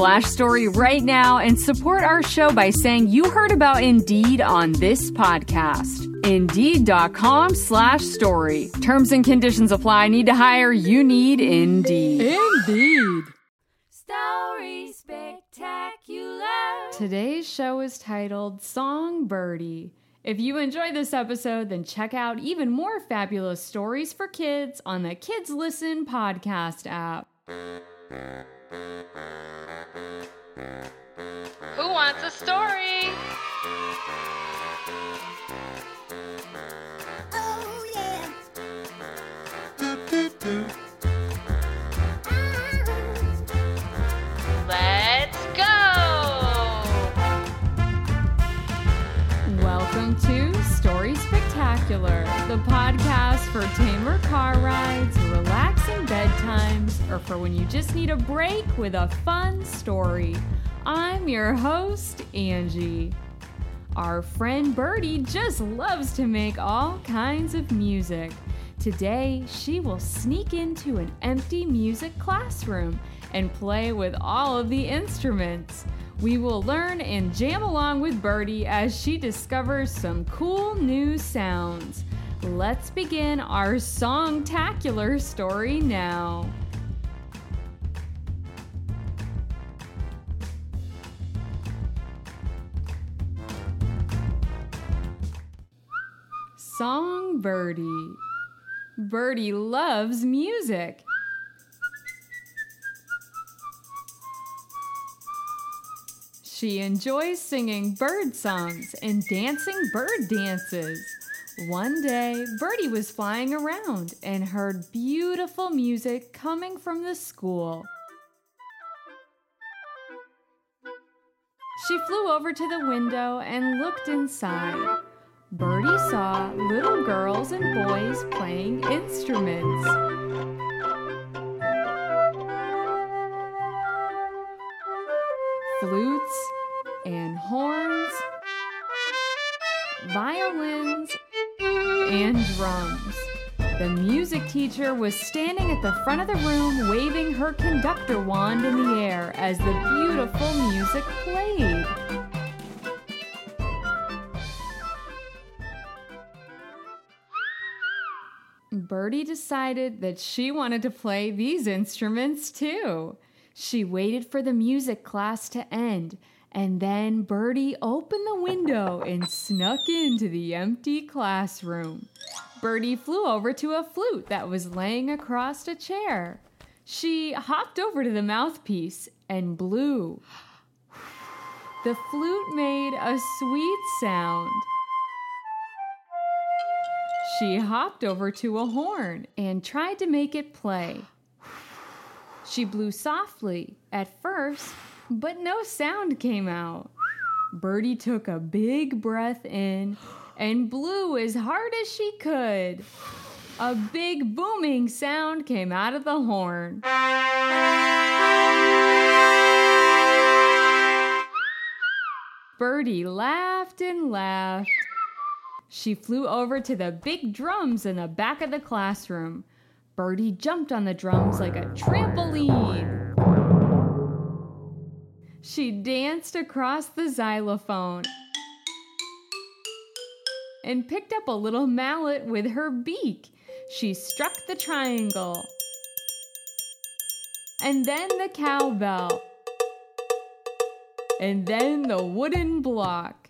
story right now and support our show by saying you heard about Indeed on this podcast. Indeed.com slash story. Terms and conditions apply. Need to hire? You need Indeed. Indeed. Story Spectacular. Today's show is titled Song Birdie. If you enjoyed this episode, then check out even more fabulous stories for kids on the Kids Listen podcast app. Who wants a story? Oh yeah. Let's go! Welcome to Story Spectacular, the podcast for tamer car rides, relaxing bedtimes, or for when you just need a break with a fun story. I'm your host, Angie. Our friend Birdie just loves to make all kinds of music. Today, she will sneak into an empty music classroom and play with all of the instruments. We will learn and jam along with Birdie as she discovers some cool new sounds. Let's begin our songtacular story now. Song Birdie. Birdie loves music. She enjoys singing bird songs and dancing bird dances. One day, Birdie was flying around and heard beautiful music coming from the school. She flew over to the window and looked inside. Birdie saw little girls and boys playing instruments. Flutes and horns, violins, and drums. The music teacher was standing at the front of the room waving her conductor wand in the air as the beautiful music played. Birdie decided that she wanted to play these instruments too. She waited for the music class to end, and then Birdie opened the window and snuck into the empty classroom. Birdie flew over to a flute that was laying across a chair. She hopped over to the mouthpiece and blew. The flute made a sweet sound. She hopped over to a horn and tried to make it play. She blew softly at first, but no sound came out. Birdie took a big breath in and blew as hard as she could. A big booming sound came out of the horn. Birdie laughed and laughed. She flew over to the big drums in the back of the classroom. Birdie jumped on the drums like a trampoline. She danced across the xylophone and picked up a little mallet with her beak. She struck the triangle and then the cowbell. and then the wooden block.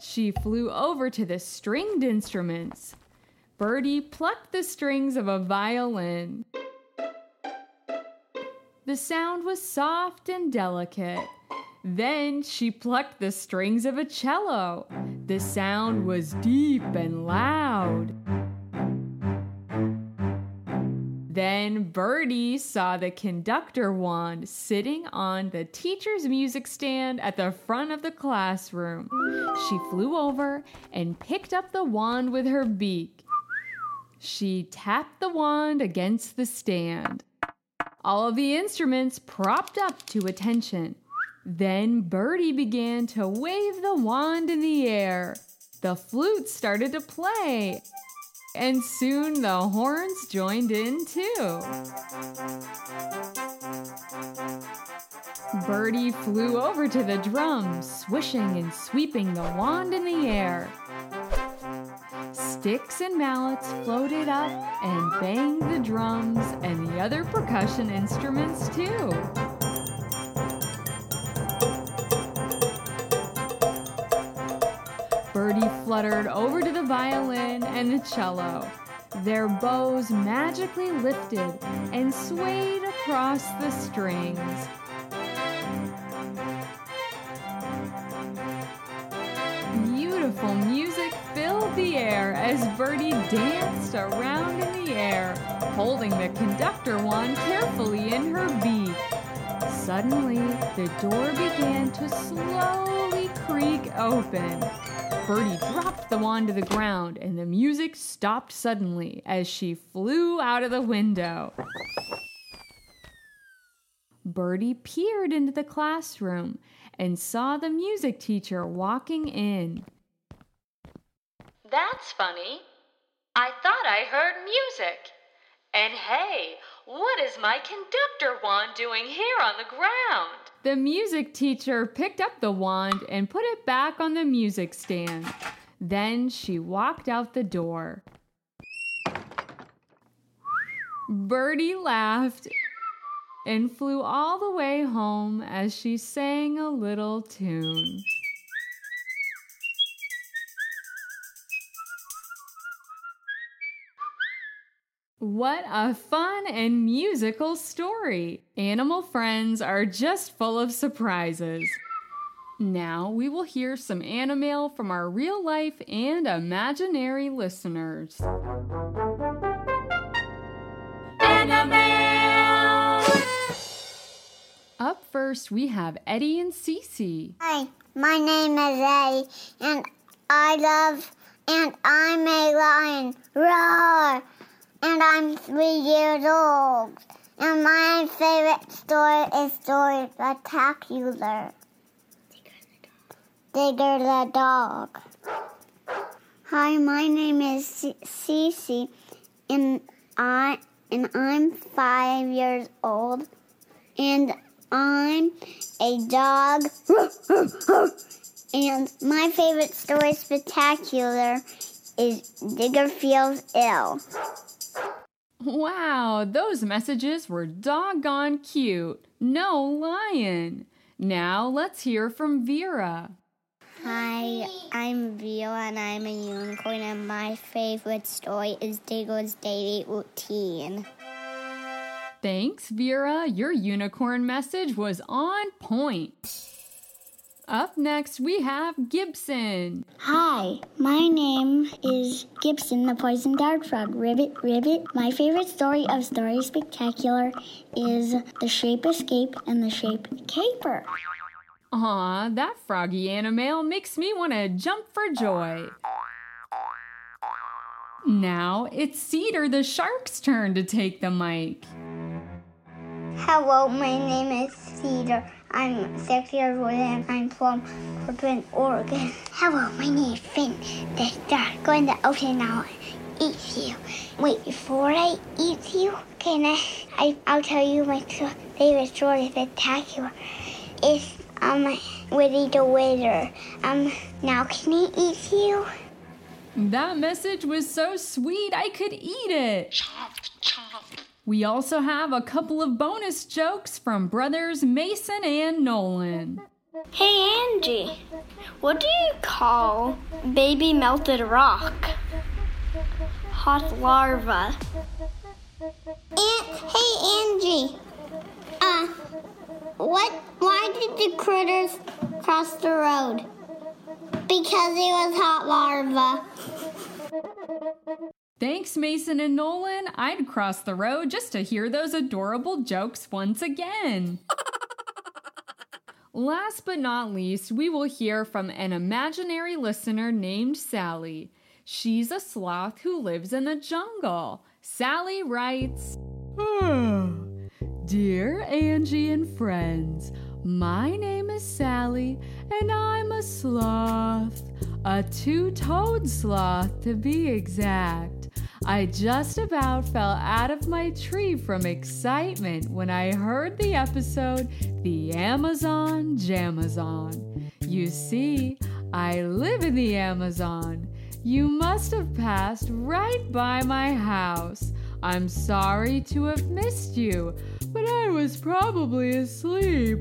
She flew over to the stringed instruments. Birdie plucked the strings of a violin. The sound was soft and delicate. Then she plucked the strings of a cello. The sound was deep and loud. Then Birdie saw the conductor wand sitting on the teacher's music stand at the front of the classroom. She flew over and picked up the wand with her beak. She tapped the wand against the stand. All of the instruments propped up to attention. Then Birdie began to wave the wand in the air. The flute started to play, and soon the horns joined in too. Birdie flew over to the drums, swishing and sweeping the wand in the air. Sticks and mallets floated up and banged the drums and the other percussion instruments too. Birdie fluttered over to the violin and the cello. Their bows magically lifted and swayed across the strings. As Birdie danced around in the air, holding the conductor wand carefully in her beak. Suddenly, the door began to slowly creak open. Birdie dropped the wand to the ground, and the music stopped suddenly as she flew out of the window. Birdie peered into the classroom and saw the music teacher walking in. That's funny. I thought I heard music. And hey, what is my conductor wand doing here on the ground? The music teacher picked up the wand and put it back on the music stand. Then she walked out the door. Birdie laughed and flew all the way home as she sang a little tune. What a fun and musical story! Animal friends are just full of surprises. Now we will hear some Animail from our real life and imaginary listeners. Up first, we have Eddie and Cece. Hi, my name is Eddie, and I love, and I'm a lion. Roar! And I'm three years old. And my favorite story is Story Spectacular. Digger the dog. Hi, my name is Cece, and I and I'm five years old, and I'm a dog. and my favorite story spectacular is Digger feels ill. Wow, those messages were doggone cute. No lion. Now let's hear from Vera. Hi, I'm Vera and I'm a unicorn and my favorite story is Digger's daily routine. Thanks, Vera. Your unicorn message was on point. Up next, we have Gibson. Hi, my name is Gibson, the poison dart frog. Ribbit, ribbit. My favorite story of Story Spectacular is The Shape Escape and The Shape Caper. Aw, that froggy animal makes me want to jump for joy. Now it's Cedar the shark's turn to take the mic. Hello, my name is Cedar. I'm six years old and I'm from Portland, Oregon. Hello, my name is Finn. The shark going to the ocean now eat you. Wait, before I eat you, can I, I I'll tell you my favorite story spectacular. It's um Witty the Wizard. Um now can he eat you? That message was so sweet I could eat it. Chomp, chomp. We also have a couple of bonus jokes from brothers Mason and Nolan. Hey Angie, what do you call baby melted rock? Hot larva. Aunt, hey Angie. Uh, what? Why did the critters cross the road? Because it was hot larva. Thanks, Mason and Nolan. I'd cross the road just to hear those adorable jokes once again. Last but not least, we will hear from an imaginary listener named Sally. She's a sloth who lives in the jungle. Sally writes Dear Angie and friends, my name is Sally and I'm a sloth. A two toed sloth to be exact. I just about fell out of my tree from excitement when I heard the episode The Amazon Jamazon. You see, I live in the Amazon. You must have passed right by my house. I'm sorry to have missed you, but I was probably asleep.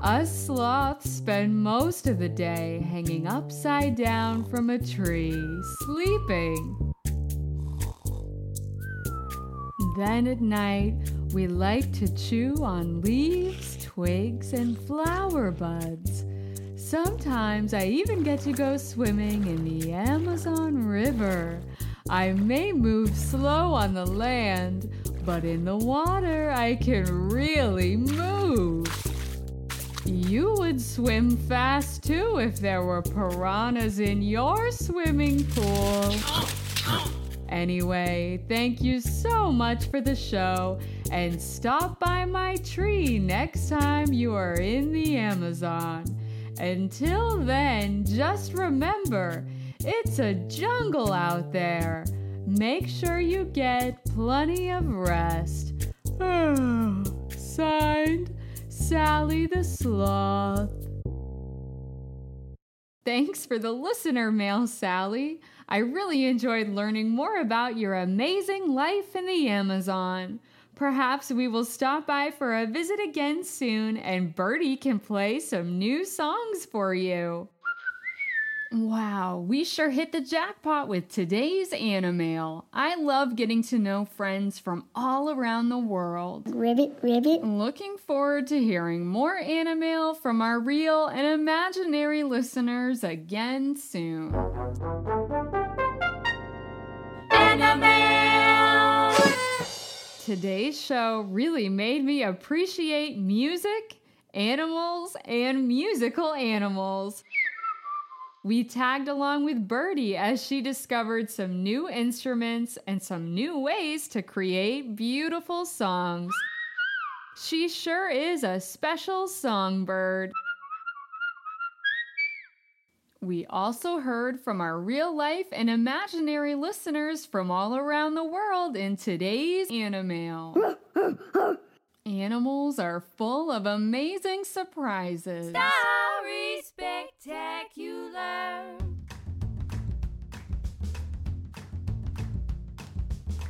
Us sloths spend most of the day hanging upside down from a tree, sleeping. Then at night, we like to chew on leaves, twigs, and flower buds. Sometimes I even get to go swimming in the Amazon River. I may move slow on the land, but in the water I can really move. You would swim fast too if there were piranhas in your swimming pool. Anyway, thank you so much for the show and stop by my tree next time you are in the Amazon. Until then, just remember it's a jungle out there. Make sure you get plenty of rest. Signed, Sally the Sloth. Thanks for the listener mail, Sally. I really enjoyed learning more about your amazing life in the Amazon. Perhaps we will stop by for a visit again soon and Birdie can play some new songs for you. Wow, we sure hit the jackpot with today's Animail. I love getting to know friends from all around the world. Ribbit, ribbit. Looking forward to hearing more Animail from our real and imaginary listeners again soon. Animail! Today's show really made me appreciate music, animals, and musical animals. We tagged along with Birdie as she discovered some new instruments and some new ways to create beautiful songs. She sure is a special songbird. We also heard from our real life and imaginary listeners from all around the world in today's Animail. Animals are full of amazing surprises. Story spectacular.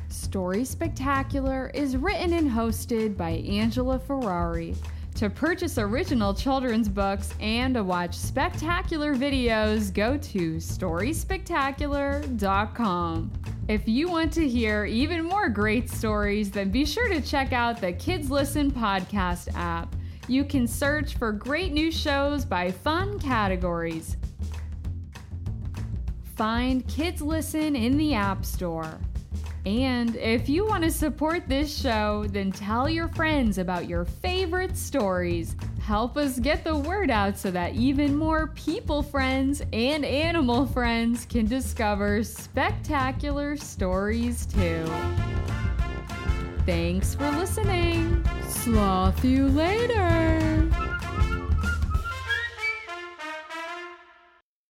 Story Spectacular is written and hosted by Angela Ferrari. To purchase original children's books and to watch spectacular videos, go to StorySpectacular.com. If you want to hear even more great stories, then be sure to check out the Kids Listen podcast app. You can search for great new shows by fun categories. Find Kids Listen in the App Store. And if you want to support this show, then tell your friends about your favorite stories. Help us get the word out so that even more people friends and animal friends can discover spectacular stories too. Thanks for listening. Sloth you later.